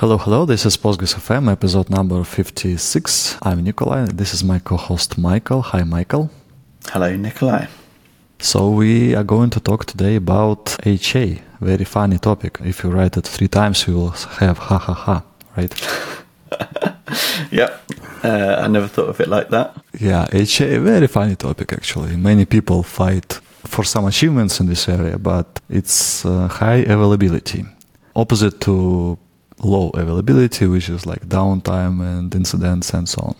Hello, hello. This is Postgres FM, episode number 56. I'm Nikolay. This is my co host Michael. Hi, Michael. Hello, Nikolay. So, we are going to talk today about HA. Very funny topic. If you write it three times, you will have ha ha ha, right? yep. Uh, I never thought of it like that. Yeah, HA, very funny topic actually. Many people fight for some achievements in this area, but it's uh, high availability. Opposite to low availability, which is like downtime and incidents and so on.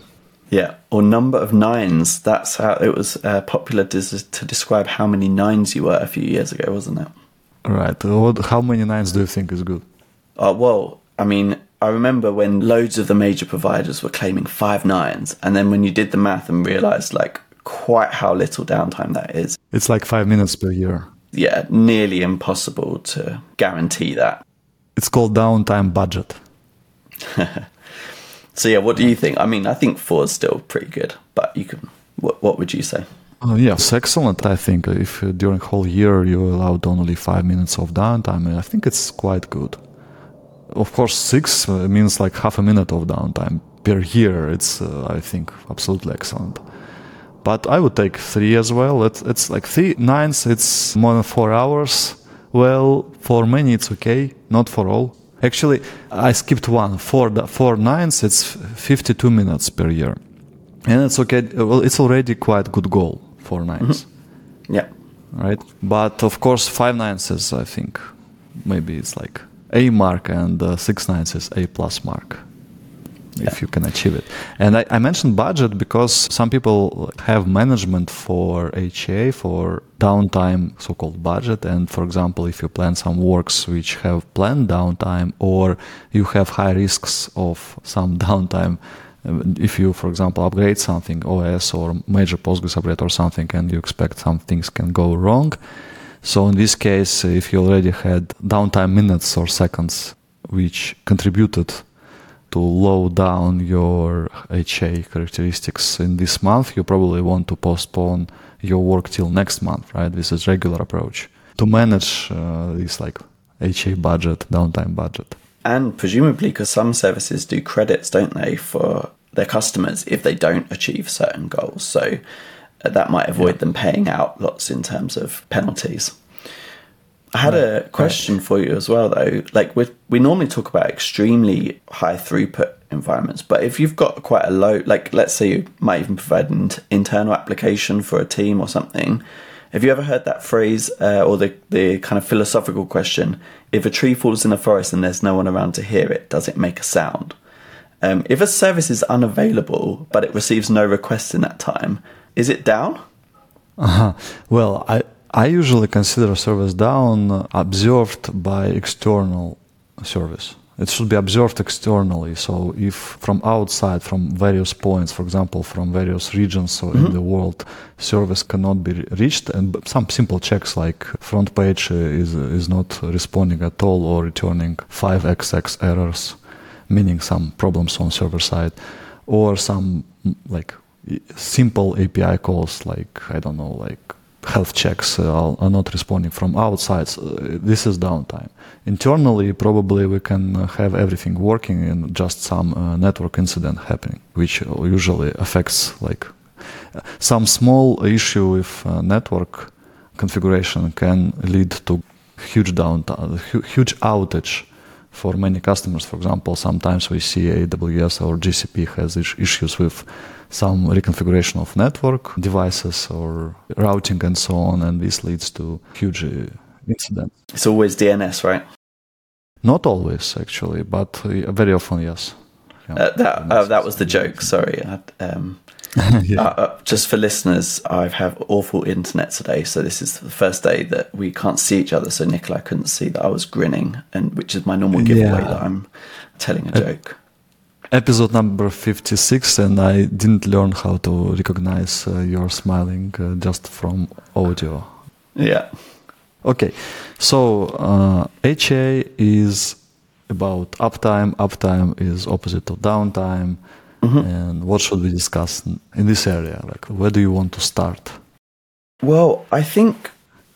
Yeah, or number of nines. That's how it was uh, popular to, to describe how many nines you were a few years ago, wasn't it? Right. What, how many nines do you think is good? Uh, well, I mean, I remember when loads of the major providers were claiming five nines, and then when you did the math and realized like quite how little downtime that is. It's like five minutes per year. Yeah, nearly impossible to guarantee that. It's called downtime budget. so yeah, what do you think? I mean, I think four is still pretty good, but you can. What, what would you say? Uh, yes, excellent. I think if uh, during whole year you allowed only five minutes of downtime, I think it's quite good. Of course, six uh, means like half a minute of downtime per year. It's uh, I think absolutely excellent. But I would take three as well. It's, it's like three nines. It's more than four hours well, for many it's okay, not for all. Actually, I skipped one. For the four nines, it's 52 minutes per year, and it's okay. Well, it's already quite good goal for 9s mm-hmm. Yeah. Right, but of course, five nines is I think maybe it's like A mark, and uh, six nines is A plus mark if you can achieve it. And I, I, mentioned budget because some people have management for HA, for downtime, so called budget. And for example, if you plan some works which have planned downtime, or you have high risks of some downtime, if you, for example, upgrade something, OS or major Postgres upgrade or something, and you expect some things can go wrong. So in this case, if you already had downtime minutes or seconds, which contributed to low down your HA characteristics in this month, you probably want to postpone your work till next month, right? This is regular approach to manage uh, this like HA budget, downtime budget. And presumably, because some services do credits, don't they, for their customers if they don't achieve certain goals. So uh, that might avoid yeah. them paying out lots in terms of penalties. I had a question for you as well, though. Like we we normally talk about extremely high throughput environments, but if you've got quite a low, like let's say you might even provide an internal application for a team or something. Have you ever heard that phrase uh, or the the kind of philosophical question? If a tree falls in a forest and there's no one around to hear it, does it make a sound? Um, if a service is unavailable but it receives no requests in that time, is it down? Uh-huh. Well, I I usually consider service down observed by external service. It should be observed externally. So, if from outside, from various points, for example, from various regions mm-hmm. in the world, service cannot be reached, and some simple checks like front page is is not responding at all or returning 5xx errors, meaning some problems on server side, or some like simple API calls like I don't know like health checks uh, are, not responding from outside. So uh, this is downtime. Internally, probably we can uh, have everything working and just some network incident happening, which usually affects like some small issue with network configuration can lead to huge downtime, huge outage for many customers. For example, sometimes we see AWS or GCP has issues with some reconfiguration of network devices or routing and so on, and this leads to huge uh, incidents. It's always DNS, right? Not always, actually, but uh, very often, yes. Yeah. Uh, that uh, that was the joke. Sorry. Um, yeah. Uh, uh, just for listeners, I have awful internet today, so this is the first day that we can't see each other. So Nikolay couldn't see that I was grinning, and which is my normal giveaway yeah. that I'm telling a joke episode number 56 and i didn't learn how to recognize uh, your smiling uh, just from audio yeah okay so uh, ha is about uptime uptime is opposite of downtime mm-hmm. and what should we discuss in this area like where do you want to start well i think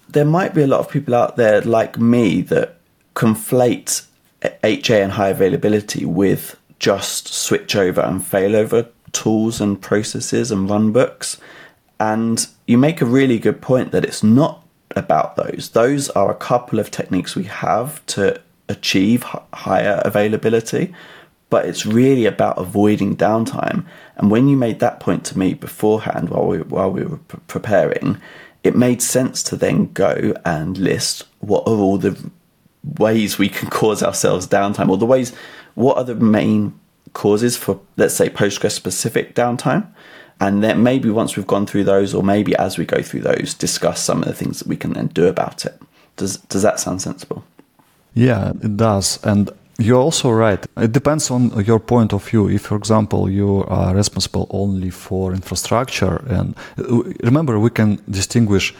there might be a lot of people out there like me that conflate HA and high availability with just switchover and failover tools and processes and runbooks. And you make a really good point that it's not about those. Those are a couple of techniques we have to achieve higher availability, but it's really about avoiding downtime. And when you made that point to me beforehand while we while we were p- preparing, it made sense to then go and list what are all the ways we can cause ourselves downtime, or the ways what are the main causes for let's say Postgres specific downtime. And then maybe once we've gone through those, or maybe as we go through those, discuss some of the things that we can then do about it. Does does that sound sensible? Yeah, it does. And you're also right. It depends on your point of view. If, for example, you are responsible only for infrastructure, and uh, remember, we can distinguish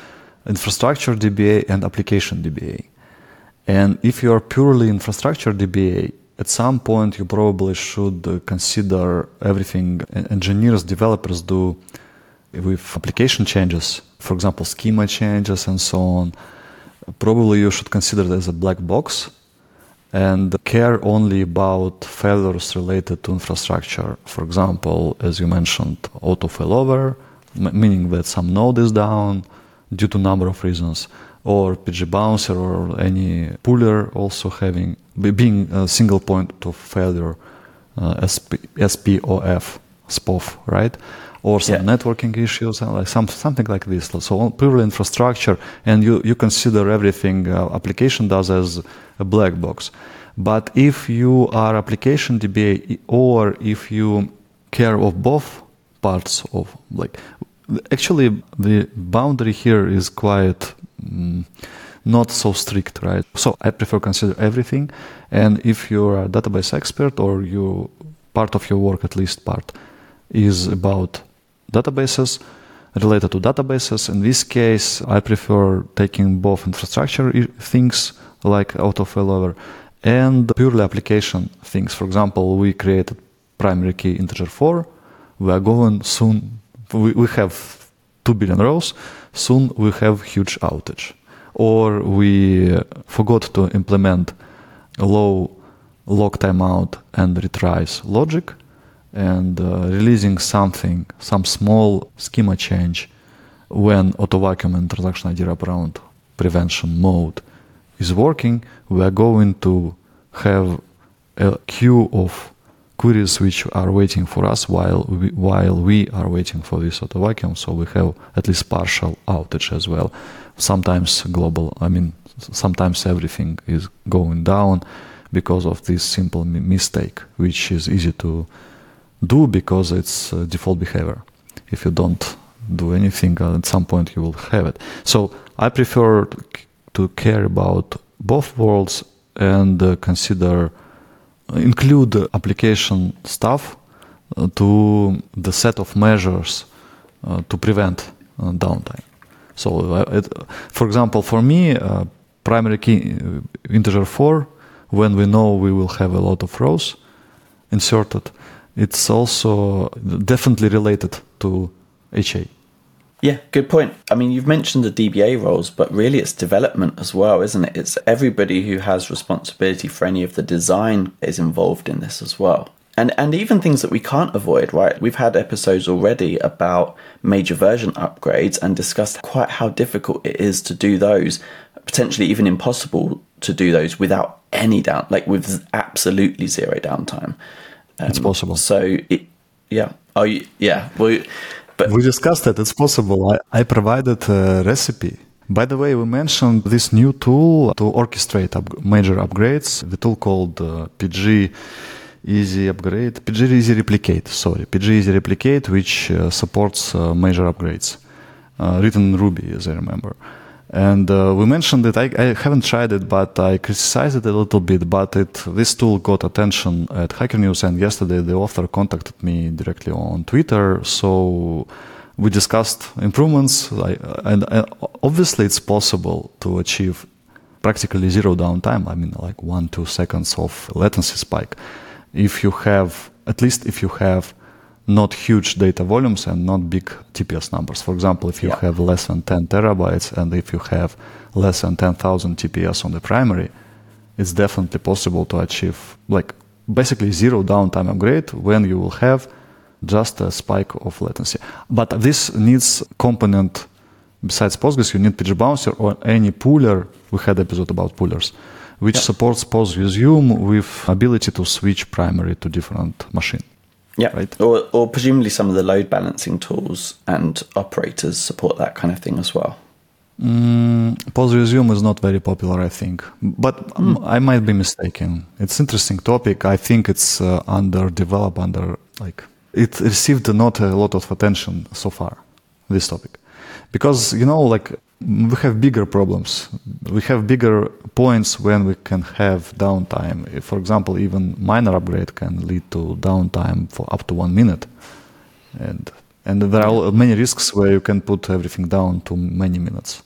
infrastructure DBA and application DBA. And if you are purely infrastructure DBA, at some point you probably should consider everything engineers, developers do with application changes, for example, schema changes and so on. Probably you should consider it as a black box and care only about failures related to infrastructure. For example, as you mentioned, auto failover, meaning that some node is down due to number of reasons, or PgBouncer or any pooler also having being a single point of failure, uh, SP, SPOF, SPOF, right? Or some yeah. networking issues, like some something like this. So purely infrastructure, and you you consider everything uh, application does as a black box. But if you are application DBA or if you care of both parts of like actually the boundary here is quite mm, not so strict right so i prefer consider everything and if you're a database expert or you part of your work at least part is about databases related to databases in this case i prefer taking both infrastructure things like auto failover and purely application things. For example, we created primary key integer 4. We are going soon, we, we have 2 billion rows. Soon we have huge outage. Or we uh, forgot to implement low lock timeout and retries logic and uh, releasing something, some small schema change when auto vacuum and transaction ID prevention mode is working, we are going to have a queue of queries which are waiting for us while we, while we are waiting for this auto vacuum. So we have at least partial outage as well. Sometimes global, I mean, sometimes everything is going down because of this simple mistake, which is easy to do because it's uh, default behavior. If you don't do anything, uh, at some point you will have it. So I prefer to care about both worlds and uh, consider uh, include application stuff uh, to the set of measures to prevent downtime. So, it, for example, for me, primary key integer 4 when we know we will have a lot of rows inserted, it's also definitely related to HA. Yeah, good point. I mean, you've mentioned the DBA roles, but really it's development as well, isn't it? It's everybody who has responsibility for any of the design is involved in this as well. And and even things that we can't avoid, right? We've had episodes already about major version upgrades and discussed quite how difficult it is to do those, potentially even impossible to do those without any down, like with absolutely zero downtime. Um, it's possible. So, it, yeah. Oh, yeah. Well but we discussed that it's possible. I, I provided a recipe. By the way, we mentioned this new tool to orchestrate up, major upgrades. The tool called uh, PG Easy Upgrade, PG Easy Replicate. Sorry, PG Easy Replicate, which uh, supports uh, major upgrades, uh, written in Ruby, as I remember. And uh, we mentioned it. I, I, haven't tried it, but I criticized it a little bit. But it, this tool got attention at Hacker News, and yesterday the author contacted me directly on Twitter. So we discussed improvements, I, and, and obviously it's possible to achieve practically zero downtime. I mean, like one two seconds of latency spike, if you have at least if you have not huge data volumes and not big TPS numbers. For example, if you yeah. have less than 10 terabytes and if you have less than 10,000 TPS on the primary, it's definitely possible to achieve like basically zero downtime upgrade when you will have just a spike of latency. But this needs component besides Postgres, you need PgBouncer or any pooler. We had episode about poolers, which yeah. supports PostResume with ability to switch primary to different machine. Yeah, right. Or, or presumably some of the load balancing tools and operators support that kind of thing as well. Mm, resume is not very popular, I think, but mm. I might be mistaken. It's interesting topic. I think it's uh, underdeveloped, under like it received not a lot of attention so far. This topic, because you know, like we have bigger problems. We have bigger points when we can have downtime. For example, even minor upgrade can lead to downtime for up to one minute, and and there are many risks where you can put everything down to many minutes.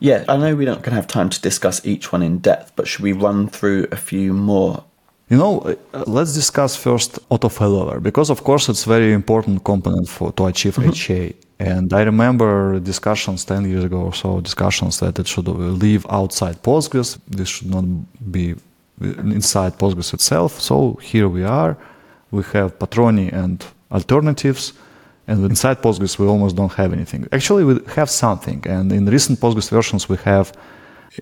Yeah, I know we don't going to have time to discuss each one in depth, but should we run through a few more you know, uh, let's discuss first auto failover because, of course, it's very important component for to achieve mm-hmm. HA. And I remember discussions ten years ago or so, discussions that it should live outside Postgres. This should not be inside Postgres itself. So here we are. We have Patroni and alternatives. And inside Postgres, we almost don't have anything. Actually, we have something. And in recent Postgres versions, we have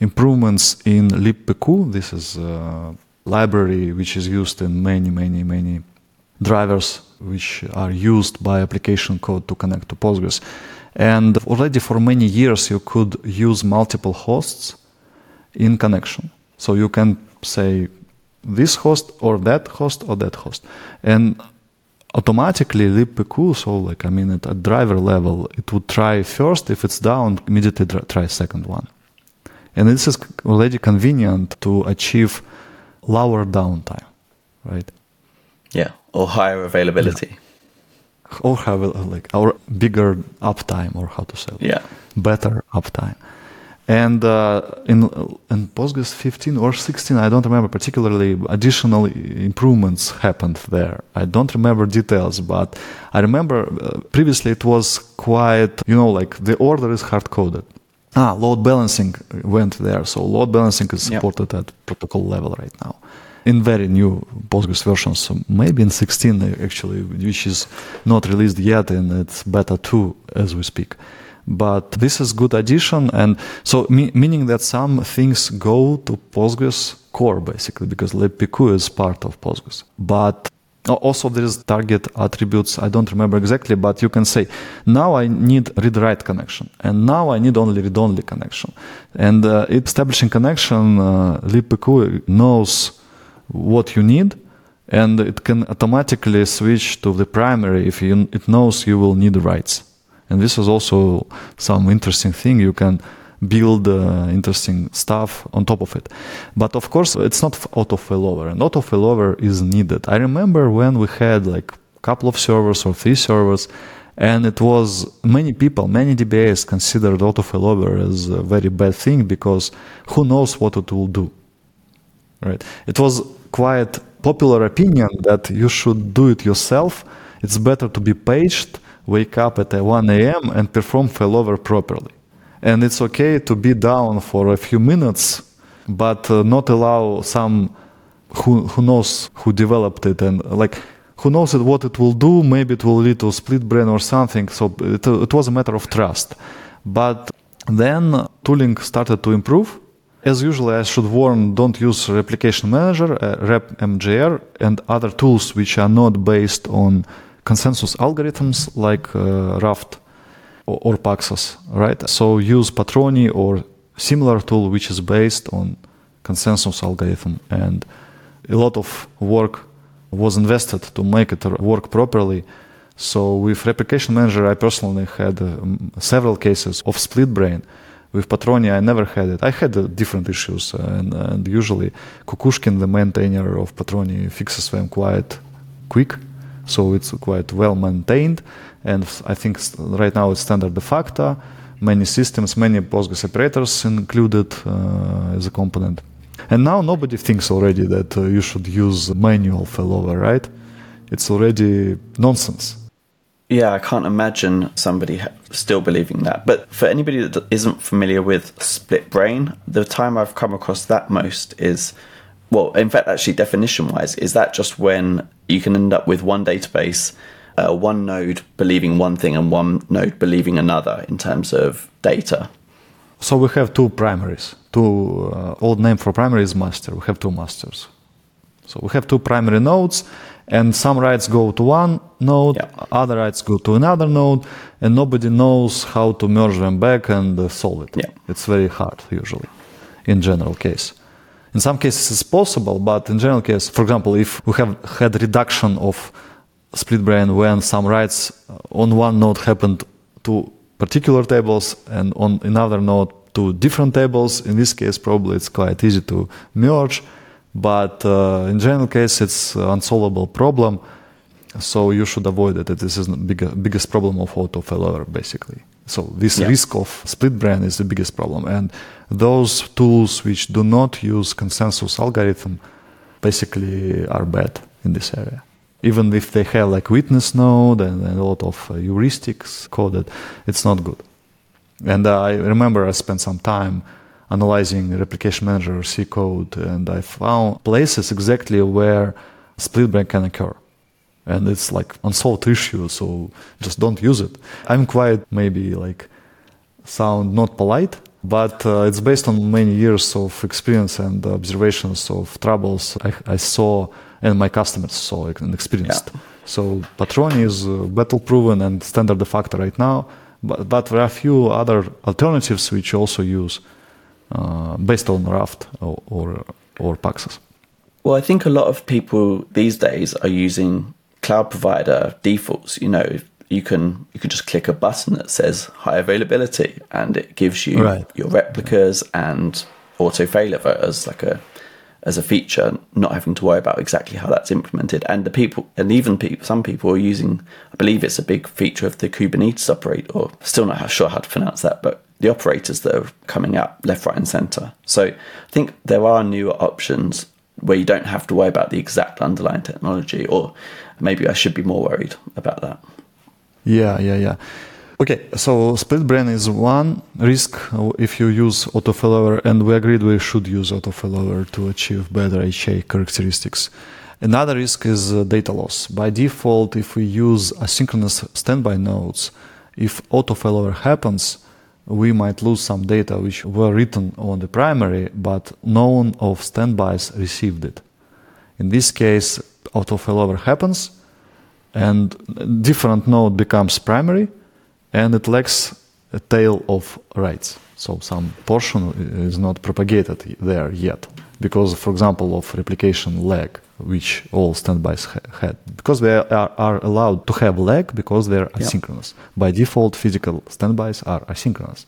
improvements in libpq. This is a library which is used in many, many, many drivers which are used by application code to connect to Postgres. And already for many years, you could use multiple hosts in connection. So you can say this host or that host or that host. And automatically libpq, so like, I mean, at a driver level, it would try first. If it's down, immediately try second one. And this is already convenient to achieve lower downtime, right? Or higher availability. Yeah. Or have like our bigger uptime, or how to say it? Yeah, better uptime. And uh, in in Postgres 15 or 16, I don't remember particularly. Additional improvements happened there. I don't remember details, but I remember uh, previously it was quite, you know, like the order is hard coded. Ah, load balancing went there. So load balancing is supported yep. at protocol level right now. In very new Postgres versions, maybe in 16 actually, which is not released yet, and it's beta 2 as we speak. But this is good addition, and so me, meaning that some things go to Postgres core basically because libpq is part of Postgres. But also there is target attributes i don't remember exactly but you can say now i need read write connection and now i need only read only connection and uh, establishing connection uh, libpq knows what you need and it can automatically switch to the primary if you, it knows you will need writes and this is also some interesting thing you can build uh, interesting stuff on top of it. But of course, it's not auto failover, and auto failover is needed. I remember when we had like a couple of servers or three servers, and it was many people, many DBAs considered auto failover as a very bad thing because who knows what it will do. Right? It was quite popular opinion that you should do it yourself. It's better to be paged, wake up at 1 a.m. and perform failover properly and it's okay to be down for a few minutes, but uh, not allow some who who knows who developed it and like who knows what it will do. Maybe it will lead to split brain or something. So it, it was a matter of trust. But then tooling started to improve. As usual, I should warn: don't use replication manager, uh, repmgr, and other tools which are not based on consensus algorithms like uh, Raft or, or Paxos, right? So use Patroni or similar tool which is based on consensus algorithm and a lot of work was invested to make it work properly. So with replication manager, I personally had uh, several cases of split brain. With Patroni, I never had it. I had different issues, and, and, usually Kukushkin, the maintainer of Patroni, fixes them quite quick. So it's quite well maintained. And I think right now it's standard de facto. Many systems, many Postgres operators included uh, as a component. And now nobody thinks already that uh, you should use manual failover, right? It's already nonsense. Yeah, I can't imagine somebody still believing that. But for anybody that isn't familiar with split brain, the time I've come across that most is well, in fact, actually, definition wise, is that just when you can end up with one database, uh, one node believing one thing and one node believing another in terms of data? So we have two primaries. Two uh, old name for primary is master. We have two masters. So we have two primary nodes, and some writes go to one node, Yeah. other writes go to another node, and nobody knows how to merge them back and uh, solve it. Yeah. It's very hard usually, in general case. In some cases it's possible, but in general case, for example, if we have had reduction of split brain when some writes on one node happened to particular tables and on another node to different tables, in this case probably it's quite easy to merge, but uh, in general case it's unsolvable problem. So you should avoid it. This is the big, biggest problem of auto failover, basically. So this Yeah. risk of split brain is the biggest problem, and those tools which do not use consensus algorithm basically are bad in this area. Even if they have like witness node and, and a lot of uh, heuristics coded, it's not good. And uh, I remember I spent some time analyzing replication manager C code, and I found places exactly where split brain can occur. And it's like unsolved issue, so just don't use it. I'm quite maybe like sound not polite, but uh, it's based on many years of experience and observations of troubles I, I saw and my customers saw and experienced. Yeah. So Patroni is uh, battle proven and standard de facto right now, but, but there are a few other alternatives which also use Uh, based on Raft or, or, or Paxos. Well, I think a lot of people these days are using cloud provider defaults. You know, you can you can just click a button that says high availability, and it gives you Right. your replicas and auto failover as like a as a feature, not having to worry about exactly how that's implemented. And the people, and even people, some people are using. I believe it's a big feature of the Kubernetes operator, or still not sure how to pronounce that, but the operators that are coming out left, right, and center. So I think there are newer options where you don't have to worry about the exact underlying technology, or maybe I should be more worried about that. Yeah, yeah, yeah. Okay, so split brain is one risk if you use auto failover, and we agreed we should use auto failover to achieve better HA characteristics. Another risk is uh, data loss. By default, if we use asynchronous standby nodes, if auto failover happens, we might lose some data which were written on the primary, but none of standbys received it. In this case, auto failover happens, and different node becomes primary and it lacks a tail of writes so some portion is not propagated there yet because for example of replication lag which all standbys ha- had because they are, are allowed to have lag because they're asynchronous. By default physical standbys are asynchronous.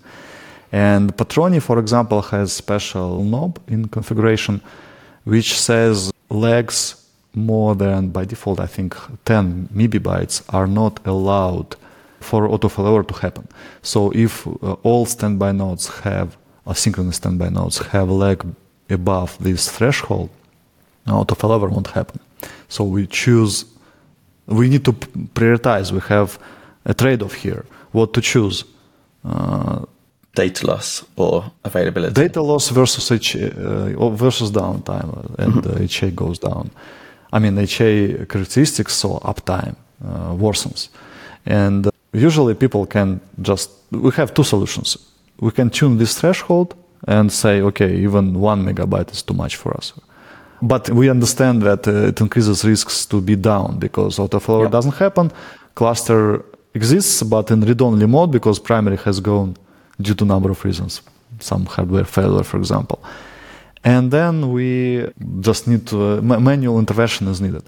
And patroni for example has special knob in configuration which says lags more than by default i think 10 megabytes are not allowed for auto failover to happen. So if uh, all standby nodes have asynchronous standby nodes have lag above this threshold auto failover won't happen so we choose we need to prioritize we have a trade-off here what to choose uh, Data loss or availability. data loss versus H, uh, or versus downtime, uh, and uh, HA goes down. I mean, HA characteristics, so uptime uh, worsens. And uh, usually people can just, we have two solutions. We can tune this threshold and say, okay, even one megabyte is too much for us. But we understand that uh, it increases risks to be down because autofailover Yeah. doesn't happen. Cluster exists, but in read-only mode because primary has gone due to number of reasons, some hardware failure, for example. And then we just need to, ma- manual intervention is needed.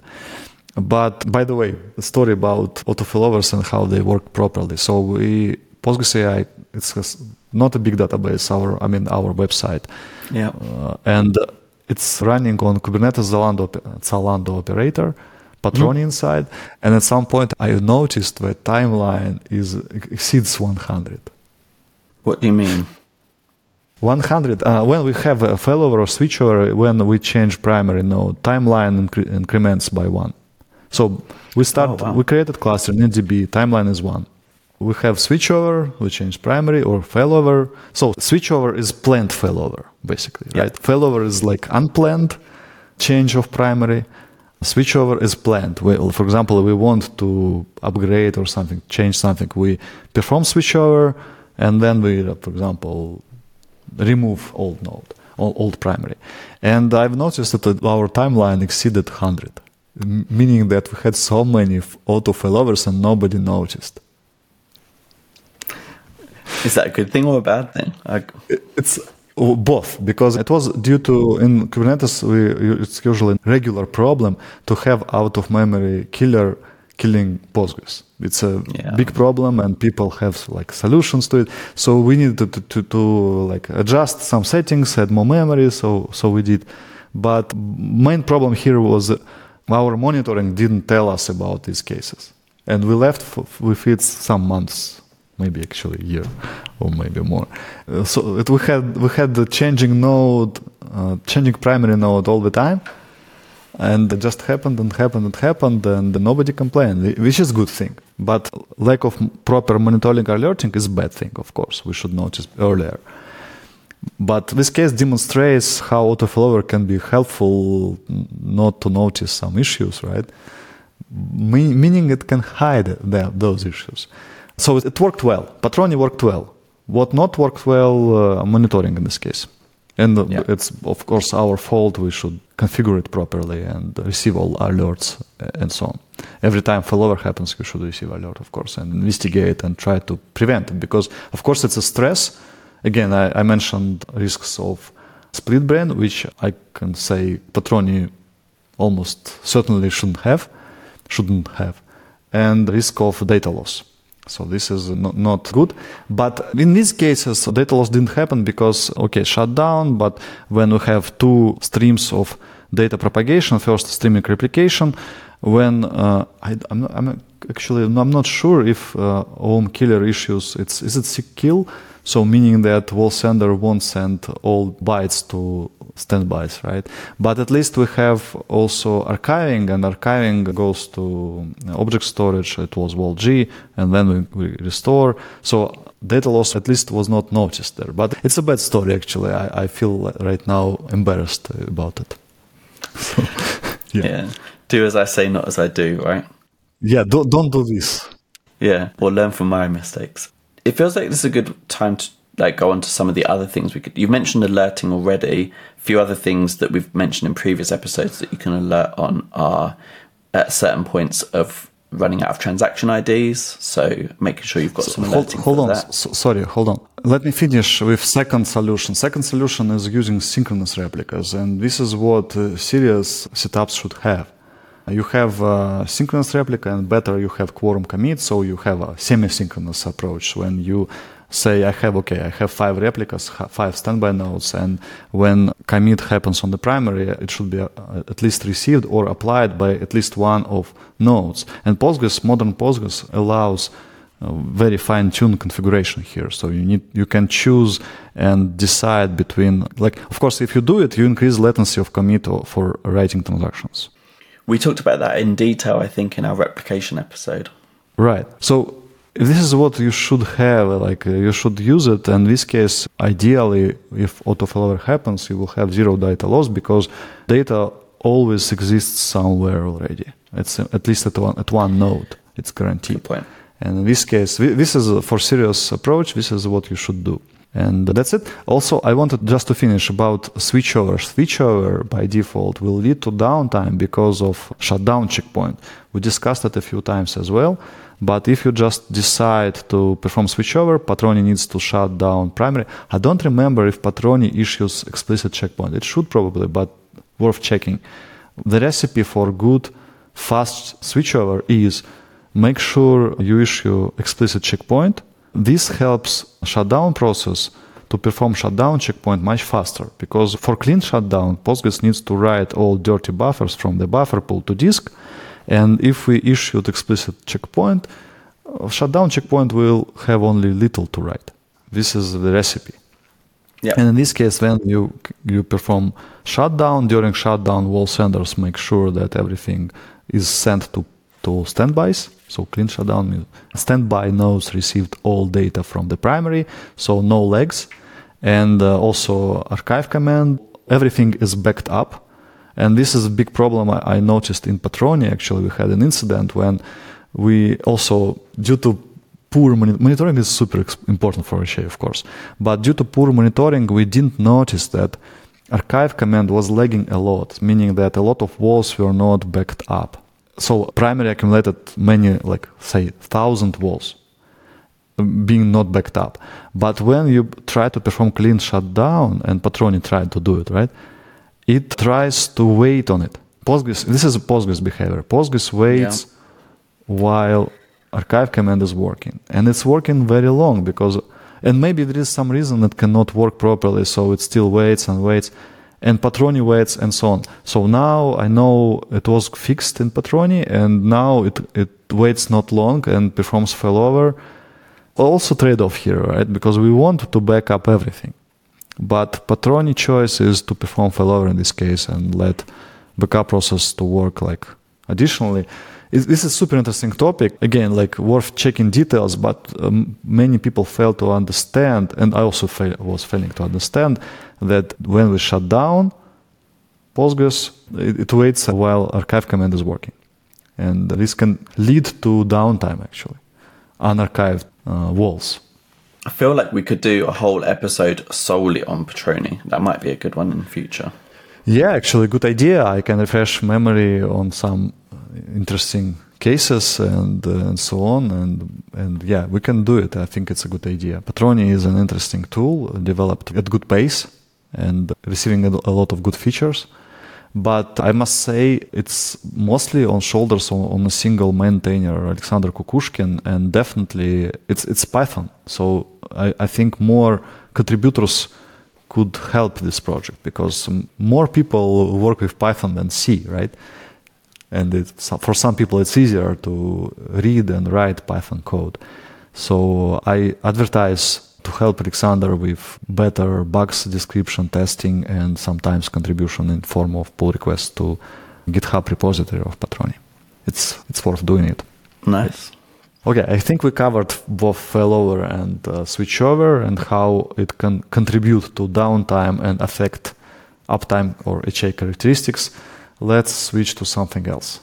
But by the way, the story about autofailovers and how they work properly. So we Postgres.AI, it's not a big database. Our, I mean, our website, yeah. uh, and it's running on Kubernetes Zalando, Zalando operator, Patroni inside. And at some point, I noticed that timeline is exceeds 100. What do you mean? 100 uh, when we have a failover or switchover when we change primary node timeline incre- increments by one so we start Oh, wow. we created cluster in ndb timeline is one we have switchover we change primary or failover so switchover is planned failover basically Yeah. right failover is like unplanned change of primary. Switchover is planned. We, for example, we want to upgrade or something, change something. We perform switchover, and then we, for example, remove old node, old primary. And I've noticed that our timeline exceeded 100, meaning that we had so many auto failovers and nobody noticed. Is that a good thing or a bad thing? I... It's both because it was due to in Kubernetes we, it's usually a regular problem to have out of memory killer killing Postgres. It's a yeah. big problem, and people have like solutions to it. So we needed to, to, to, like adjust some settings, add more memory. So so we did, but main problem here was our monitoring didn't tell us about these cases, and we left with it some months maybe actually a year or maybe more. Uh, so it, we had we had the changing node, uh, changing primary node all the time, and it just happened and happened and happened, and nobody complained, which is good thing. But lack of proper monitoring alerting is bad thing. Of course, we should notice earlier. But this case demonstrates how autofailover can be helpful not to notice some issues, right? meaning it can hide the, those issues. So it worked well. Patroni worked well. What not worked well, uh, monitoring in this case. And yeah. it's, of course, our fault. We should configure it properly and receive all alerts uh, and so on. Every time failover happens, we should receive alert, of course, and investigate and try to prevent it because, of course, it's a stress. Again, I, I mentioned risks of split brain, which I can say Patroni almost certainly shouldn't have, shouldn't have, and risk of data loss. So this is not, good. But in these cases, data loss didn't happen because, okay, shut down. But when we have two streams of data propagation, first streaming replication, when uh, I, am not, I'm actually I'm not sure if uh, killer issues, it's, is it SIGKILL? So meaning that WAL sender won't send all bytes to standbys, right? But at least we have also archiving, and archiving goes to object storage. It was WAL-G, and then we, we restore. So data loss at least was not noticed there. But it's a bad story, actually. I, I feel right now embarrassed about it. So, yeah. yeah. Do as I say, not as I do, right? Yeah, don't, don't do this. Yeah, or learn from my mistakes it feels like this is a good time to like go on to some of the other things we could. You mentioned alerting already. A few other things that we've mentioned in previous episodes that you can alert on are at certain points of running out of transaction IDs. So making sure you've got so some alerting. Hold, hold on, so, sorry, hold on. Let me finish with second solution. Second solution is using synchronous replicas, and this is what uh, serious setups should have. You have a synchronous replica, and better you have quorum commit, so you have a semi-synchronous approach when you say I have okay, I have five replicas, five standby nodes, and when commit happens on the primary, it should be uh, at least received or applied by at least one of nodes. And Postgres, modern Postgres allows uh, very fine-tuned configuration here. So you need you can choose and decide between like of course if you do it, you increase latency of commit for writing transactions. We talked about that in detail, I think, in our replication episode. Right. So this is what you should have, like uh, you should use it. And in this case, ideally, if autofailover happens, you will have zero data loss because data always exists somewhere already. It's uh, at least at one, at one node. It's guaranteed. And in this case, this is for serious approach. This is what you should do. And that's it. Also, I wanted just to finish about switchover. Switchover by default will lead to downtime because of shutdown checkpoint. We discussed it a few times as well. But if you just decide to perform switchover, Patroni needs to shut down primary. I don't remember if Patroni issues explicit checkpoint. It should probably, but worth checking. The recipe for good fast switchover is make sure you issue explicit checkpoint this helps shutdown process to perform shutdown checkpoint much faster because for clean shutdown, Postgres needs to write all dirty buffers from the buffer pool to disk. And if we issued explicit checkpoint, uh, shutdown checkpoint will have only little to write. This is the recipe. Yep. And in this case, when you you perform shutdown during shutdown, WAL senders make sure that everything is sent to to standbys so clean shutdown standby nodes received all data from the primary, so no legs, and uh, also archive command. Everything is backed up, And this is a big problem I, I noticed in Patroni. Actually, we had an incident when we also, due to poor moni- monitoring is super important for HA, of course, but due to poor monitoring, we didn't notice that archive command was lagging a lot, meaning that a lot of WALs were not backed up. So primary accumulated many, like say, thousand WALs um, being not backed up. But when you try to perform clean shutdown, and Patroni tried to do it, right? It tries to wait on it. Postgres, this is a Postgres behavior. Postgres waits yeah. while archive command is working. And it's working very long because, and maybe there is some reason it cannot work properly, so it still waits and waits. And Patroni waits and so on. So now I know it was fixed in Patroni and now it, it waits not long and performs failover also trade-off here, right? Because we want to back up everything. But Patroni choice is to perform failover in this case and let backup process to work like additionally. This is a super interesting topic. Again, like worth checking details, but um, many people fail to understand, and I also fail, was failing to understand that when we shut down Postgres, it, it waits while archive command is working, and this can lead to downtime actually, unarchived uh, WALs. I feel like we could do a whole episode solely on Patroni. That might be a good one in the future. Yeah, actually, good idea. I can refresh memory on some interesting cases and uh, and so on and and yeah we can do it i think it's a good idea patroni is an interesting tool developed at good pace and receiving a lot of good features but I must say it's mostly on shoulders on, on a single maintainer, Alexander Kukushkin, and definitely it's it's Python. So I, I think more contributors could help this project because more people work with Python than C, right? And it's, for some people, it's easier to read and write Python code. So I advertise to help Alexander with better bugs description testing and sometimes contribution in form of pull requests to GitHub repository of Patroni. It's it's worth doing it. Nice. Okay, I think we covered both failover and uh, switchover and how it can contribute to downtime and affect uptime or HA characteristics. Let's switch to something else.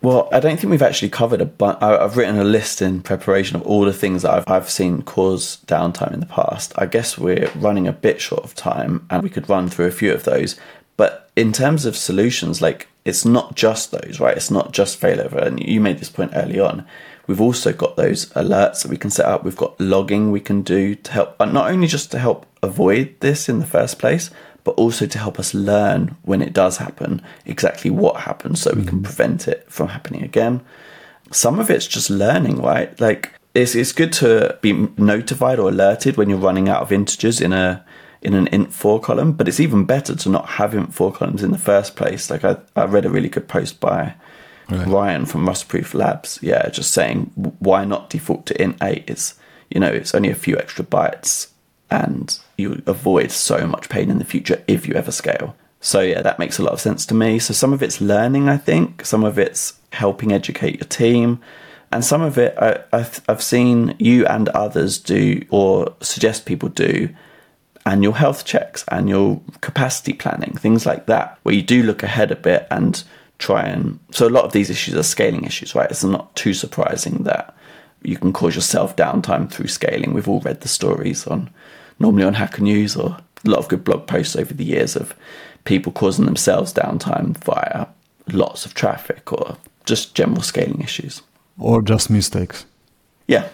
Well, I don't think we've actually covered a bunch. I've written a list in preparation of all the things that I've, I've seen cause downtime in the past. I guess we're running a bit short of time and we could run through a few of those. But in terms of solutions, like it's not just those, right? It's not just failover. And you made this point early on. We've also got those alerts that we can set up. We've got logging we can do to help, uh, not only just to help avoid this in the first place, but also to help us learn when it does happen exactly what happens so we can mm-hmm. prevent it from happening again. Some of it's just learning, right? Like it's it's good to be notified or alerted when you're running out of integers in a in an int for column, but it's even better to not have int for columns in the first place. Like I, I read a really good post by right. Ryan from Rustproof Labs, yeah, just saying why not default to int eight? It's you know it's only a few extra bytes and you avoid so much pain in the future if you ever scale. So yeah, that makes a lot of sense to me. So some of it's learning, I think. Some of it's helping educate your team, and some of it I, I've, I've seen you and others do or suggest people do annual health checks, annual capacity planning, things like that, where you do look ahead a bit and try and. So a lot of these issues are scaling issues, right? It's not too surprising that you can cause yourself downtime through scaling. We've all read the stories on normally on Hacker News or a lot of good blog posts over the years of people causing themselves downtime via lots of traffic or just general scaling issues. Or just mistakes. Yeah,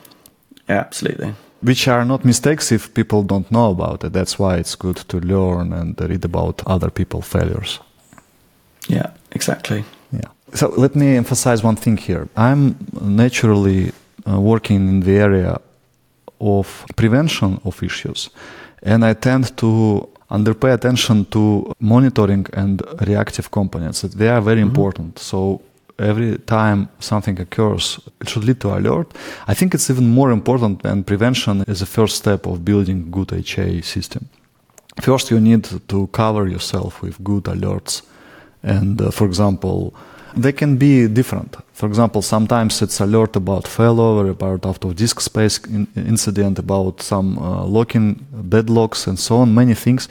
yeah absolutely. Which are not mistakes if people don't know about it. That's why it's good to learn and read about other people's failures. Yeah, exactly. Yeah. So let me emphasize one thing here. I'm naturally uh, working in the area of prevention of issues. And I tend to underpay attention to monitoring and reactive components. They are very mm-hmm. important. So every time something occurs, it should lead to alert. I think it's even more important than prevention is the first step of building good HA system. First, you need to cover yourself with good alerts. And uh, for example, they can be different. For example, sometimes it's alert about failover, about out of disk space in- incident, about some uh, locking deadlocks and so on, many things.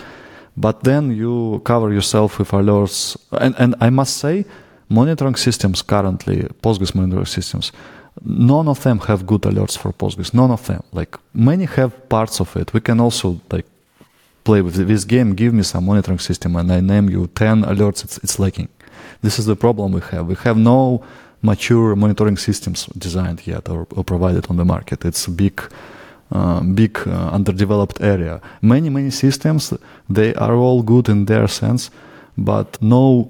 But then you cover yourself with alerts. And, and I must say, monitoring systems currently, Postgres monitoring systems, none of them have good alerts for Postgres. None of them. Like many have parts of it. We can also like play with this game. Give me some monitoring system, and I name you ten alerts. It's it's lacking. This is the problem we have. We have no mature monitoring systems designed yet or, or provided on the market. It's a big. Uh, big uh, underdeveloped area. Many many systems they are all good in their sense, but no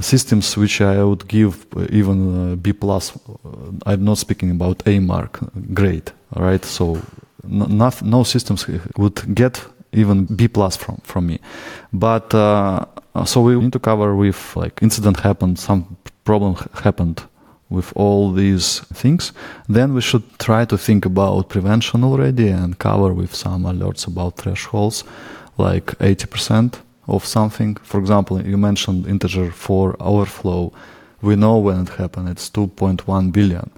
systems which I would give even uh, B plus. Uh, I'm not speaking about A mark grade, right? So no, no systems would get even B plus from from me. But uh, so we need to cover with like incident happened, some problem happened with all these things. Then we should try to think about prevention already and cover with some alerts about thresholds, like 80% of something. For example, you mentioned integer 4 overflow. We know when it happened, it's 2.1 billion.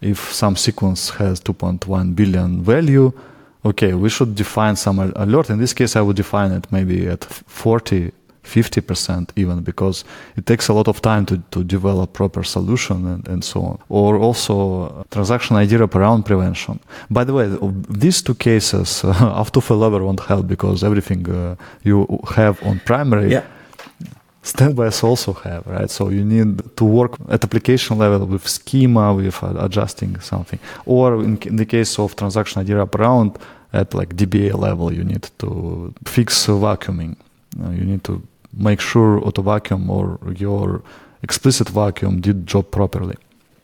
If some sequence has 2.1 billion value, okay, we should define some alert. In this case, I would define it maybe at 40 50% even because it takes a lot of time to, to develop proper solution and, and so on or also uh, transaction id wraparound prevention by the way these two cases uh, after failover won't help because everything uh, you have on primary yeah. standbys also have right so you need to work at application level with schema with adjusting something or in, in the case of transaction id wraparound at like dba level you need to fix vacuuming uh, you need to make sure auto vacuum or your explicit vacuum did job properly.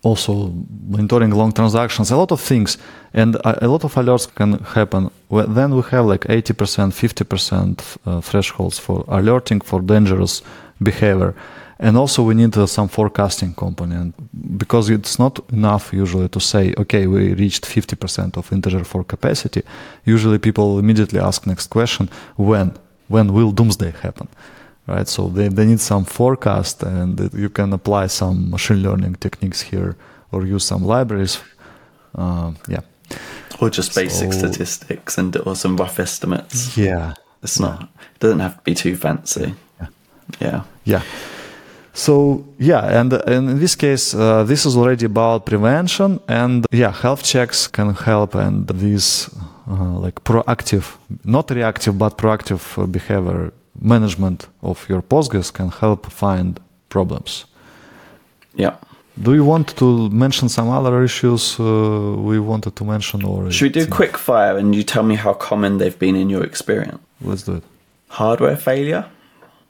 Also, monitoring long transactions, a lot of things, and a, lot of alerts can happen. Then we have like 80%, 50% uh, thresholds for alerting for dangerous behavior. And also, we need uh, some forecasting component because it's not enough usually to say, okay, we reached 50% of integer for capacity. Usually, people immediately ask next question, when? When will doomsday happen? right? So they, they need some forecast, and you can apply some machine learning techniques here or use some libraries. Uh, yeah. Or just basic so, statistics and or some rough estimates. Yeah. It's not, it doesn't have to be too fancy. Yeah. Yeah. Yeah. So yeah, and, and in this case, uh, this is already about prevention, and yeah, health checks can help, and these uh, like proactive, not reactive, but proactive uh, behavior management of your Postgres can help find problems. Yeah. Do you want to mention some other issues uh, we wanted to mention, or should we do quick fire and you tell me how common they've been in your experience? Let's do it. Hardware failure.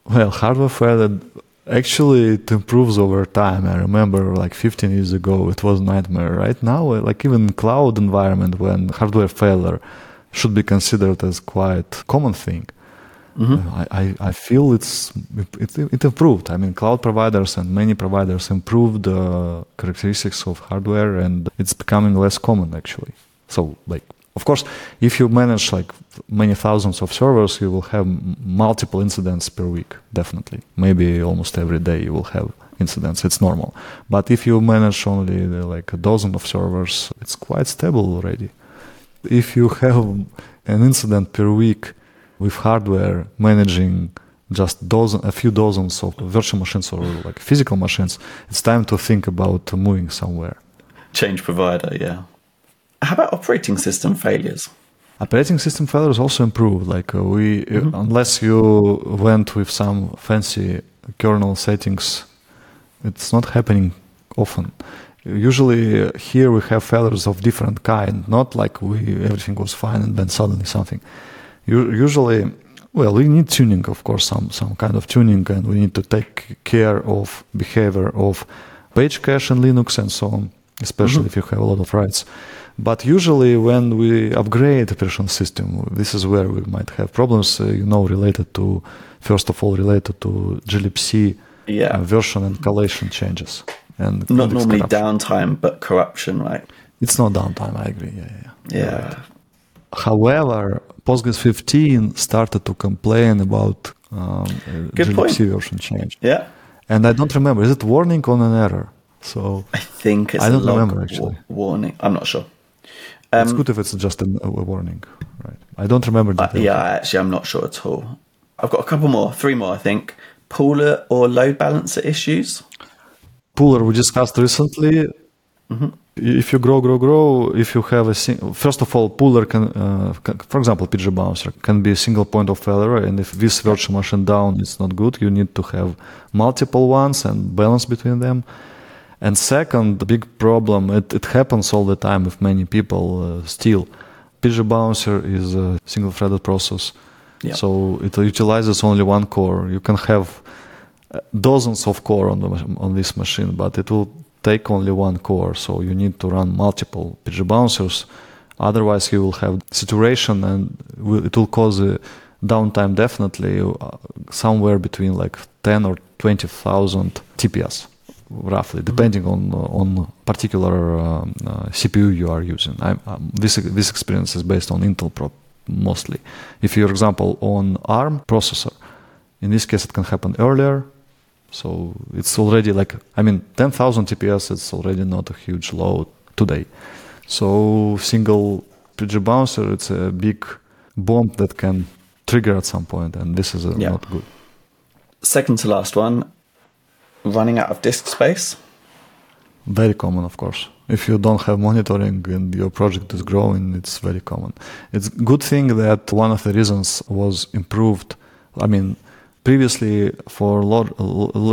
Well, hardware failure actually it improves over time. I remember like 15 years ago it was nightmare. Right now, uh, like even cloud environment when hardware failure should be considered as quite common thing. Mm-hmm. Uh, I, I, I, feel it's it, it, improved. I mean, cloud providers and many providers improved the characteristics of hardware, and it's becoming less common actually. So, like, of course, if you manage like many thousands of servers, you will have multiple incidents per week. Definitely, maybe almost every day you will have incidents. It's normal. But if you manage only like a dozen of servers, it's quite stable already. If you have an incident per week with hardware managing just dozen, a few dozens of virtual machines or like physical machines, it's time to think about moving somewhere. Change provider, yeah. How about operating system failures? Operating system failures also improved. Like uh, we, uh, mm-hmm. unless you went with some fancy kernel settings, it's not happening often. Usually here we have failures of different kind, not like we everything was fine and then suddenly something usually well we need tuning of course some some kind of tuning and we need to take care of behavior of page cache in linux and so on especially mm-hmm. if you have a lot of writes but usually when we upgrade operation system this is where we might have problems uh, you know related to first of all related to glibc yeah. uh, version and collation changes and not normally corruption. downtime but corruption right it's not downtime i agree yeah yeah yeah, yeah. however Postgres 15 started to complain about um, Good glibc version change. Yeah. And I don't remember. Is it warning or an error? So I think it's I don't remember actually. warning. I'm not sure. Um, it's good if it's just a, a warning, right? I don't remember. Uh, yeah, actually, I'm not sure at all. I've got a couple more, three more, I think. Pooler or load balancer issues? Pooler we discussed recently. Mm-hmm. If you grow, grow, grow, if you have a sing- first of all, pooler can, uh, can, for example, PgBouncer can be a single point of failure, and if this virtual machine down is not good, you need to have multiple ones and balance between them. And second, the big problem, it, it happens all the time with many people uh, still. PgBouncer is a single threaded process. Yeah. So it utilizes only one core. You can have uh, dozens of core on, the, on this machine, but it will take only one core. So you need to run multiple PgBouncers. Otherwise, you will have saturation and it will cause a downtime definitely uh, somewhere between like 10 or 20,000 TPS roughly, depending on on particular um, uh, CPU you are using. I, um, this this experience is based on Intel Pro mostly. If you're, example, on ARM processor, in this case it can happen earlier. So it's already like I mean, 10,000 TPS It's already not a huge load today. So single PgBouncer, it's a big bomb that can trigger at some point, and this is uh, yeah. not good. Second to last one, running out of disk space? Very common, of course. If you don't have monitoring and your project is growing, it's very common. It's a good thing that one of the reasons was improved. I mean, previously for log-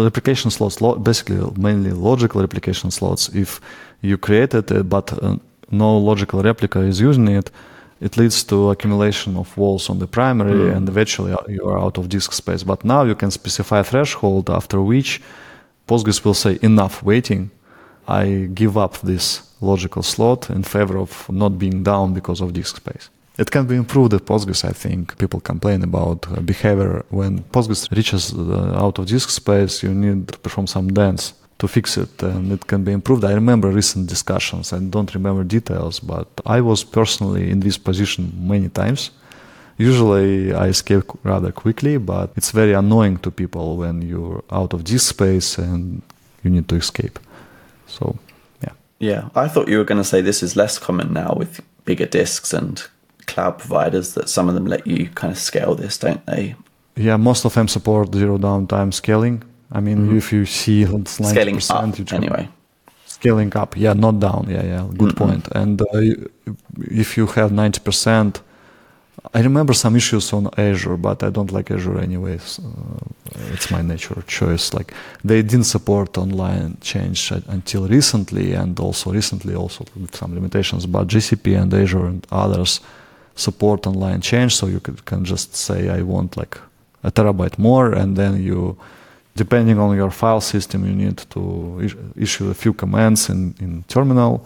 replication slots, basically mainly logical replication slots, if you created it but uh, no logical replica is using it, it leads to accumulation of WALs on the primary mm. and eventually you are out of disk space. But now you can specify a threshold after which Postgres will say enough waiting. I give up this logical slot in favor of not being down because of disk space. It can be improved at Postgres, I think. People complain about uh, behavior. When Postgres reaches uh, out of disk space, you need to perform some dance to fix it, and it can be improved. I remember recent discussions. I don't remember details, but I was personally in this position many times Usually I escape rather quickly, but it's very annoying to people when you're out of this space and you need to escape. So, yeah. Yeah, I thought you were going to say this is less common now with bigger disks and cloud providers that some of them let you kind of scale this, don't they? Yeah, most of them support zero downtime scaling. I mean, mm-hmm. if you see scaling up, anyway. Scaling up, yeah, not down. Yeah, yeah, good mm-hmm. point. And uh, if you have ninety percent I remember some issues on Azure, but I don't like Azure anyways. Uh, it's my natural choice. Like they didn't support online change until recently, and also recently also with some limitations. But GCP and Azure and others support online change, so you can, can just say I want like a terabyte more, and then you, depending on your file system, you need to issue a few commands in in terminal,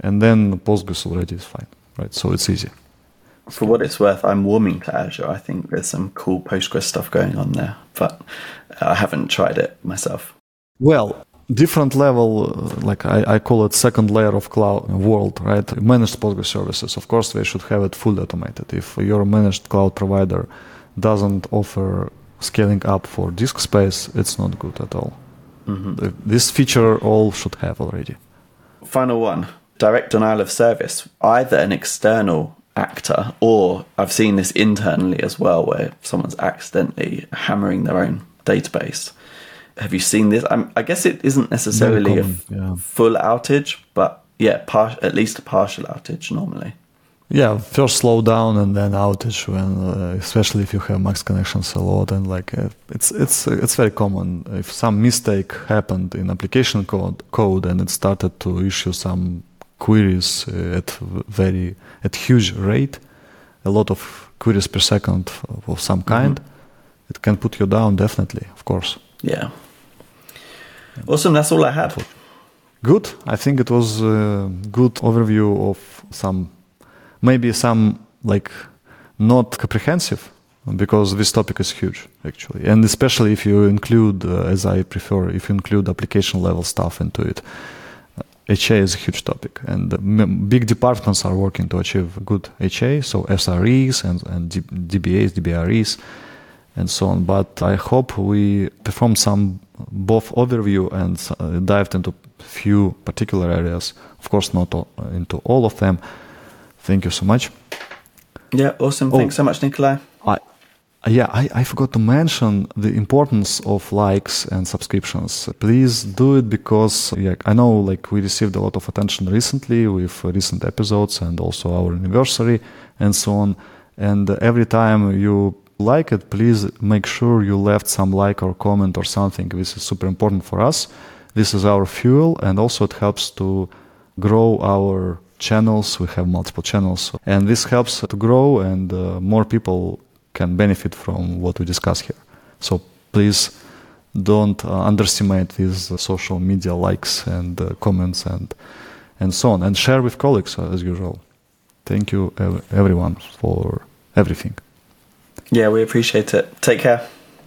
and then Postgres already is fine, right? So it's easy for what it's worth, I'm warming to Azure. I think there's some cool Postgres stuff going on there, but I haven't tried it myself. Well, different level, uh, like I, I, call it second layer of cloud world, right? Managed Postgres services. Of course, they should have it fully automated. If your managed cloud provider doesn't offer scaling up for disk space, it's not good at all. Mm-hmm. This feature all should have already. Final one direct denial of service. Either an external actor, or I've seen this internally as well, where someone's accidentally hammering their own database. Have you seen this? I'm, i guess it isn't necessarily common, a yeah. full outage, but yeah, par- at least a partial outage normally. Yeah, first slow down and then outage when, uh, especially if you have max connections a lot, and like uh, it's it's it's very common. If some mistake happened in application code code and it started to issue some queries uh, at very at huge rate, a lot of queries per second of some mm-hmm. kind, mm-hmm. it can put you down definitely, of course. Yeah. Awesome. That's all I had. Good. I think it was a good overview of some, maybe some like not comprehensive because this topic is huge actually and especially if you include uh, as i prefer if you include application level stuff into it HA is a huge topic, and big departments are working to achieve good HA, so SREs and, and DBAs, DBREs, and so on. But I hope we performed some both overview and uh, dived into few particular areas. Of course, not all, into all of them. Thank you so much. Yeah, awesome. Oh, Thanks so much, Nikolai. I, yeah, I, I forgot to mention the importance of likes and subscriptions. Please do it because yeah, I know like we received a lot of attention recently with recent episodes and also our anniversary and so on. And every time you like it, please make sure you left some like or comment or something. This is super important for us. This is our fuel and also it helps to grow our channels. We have multiple channels and this helps to grow and uh, more people can benefit from what we discuss here. So please don't uh, underestimate these uh, social media likes and uh, comments and and so on, and share with colleagues uh, as usual. Thank you, everyone, for everything. Yeah, we appreciate it. Take care.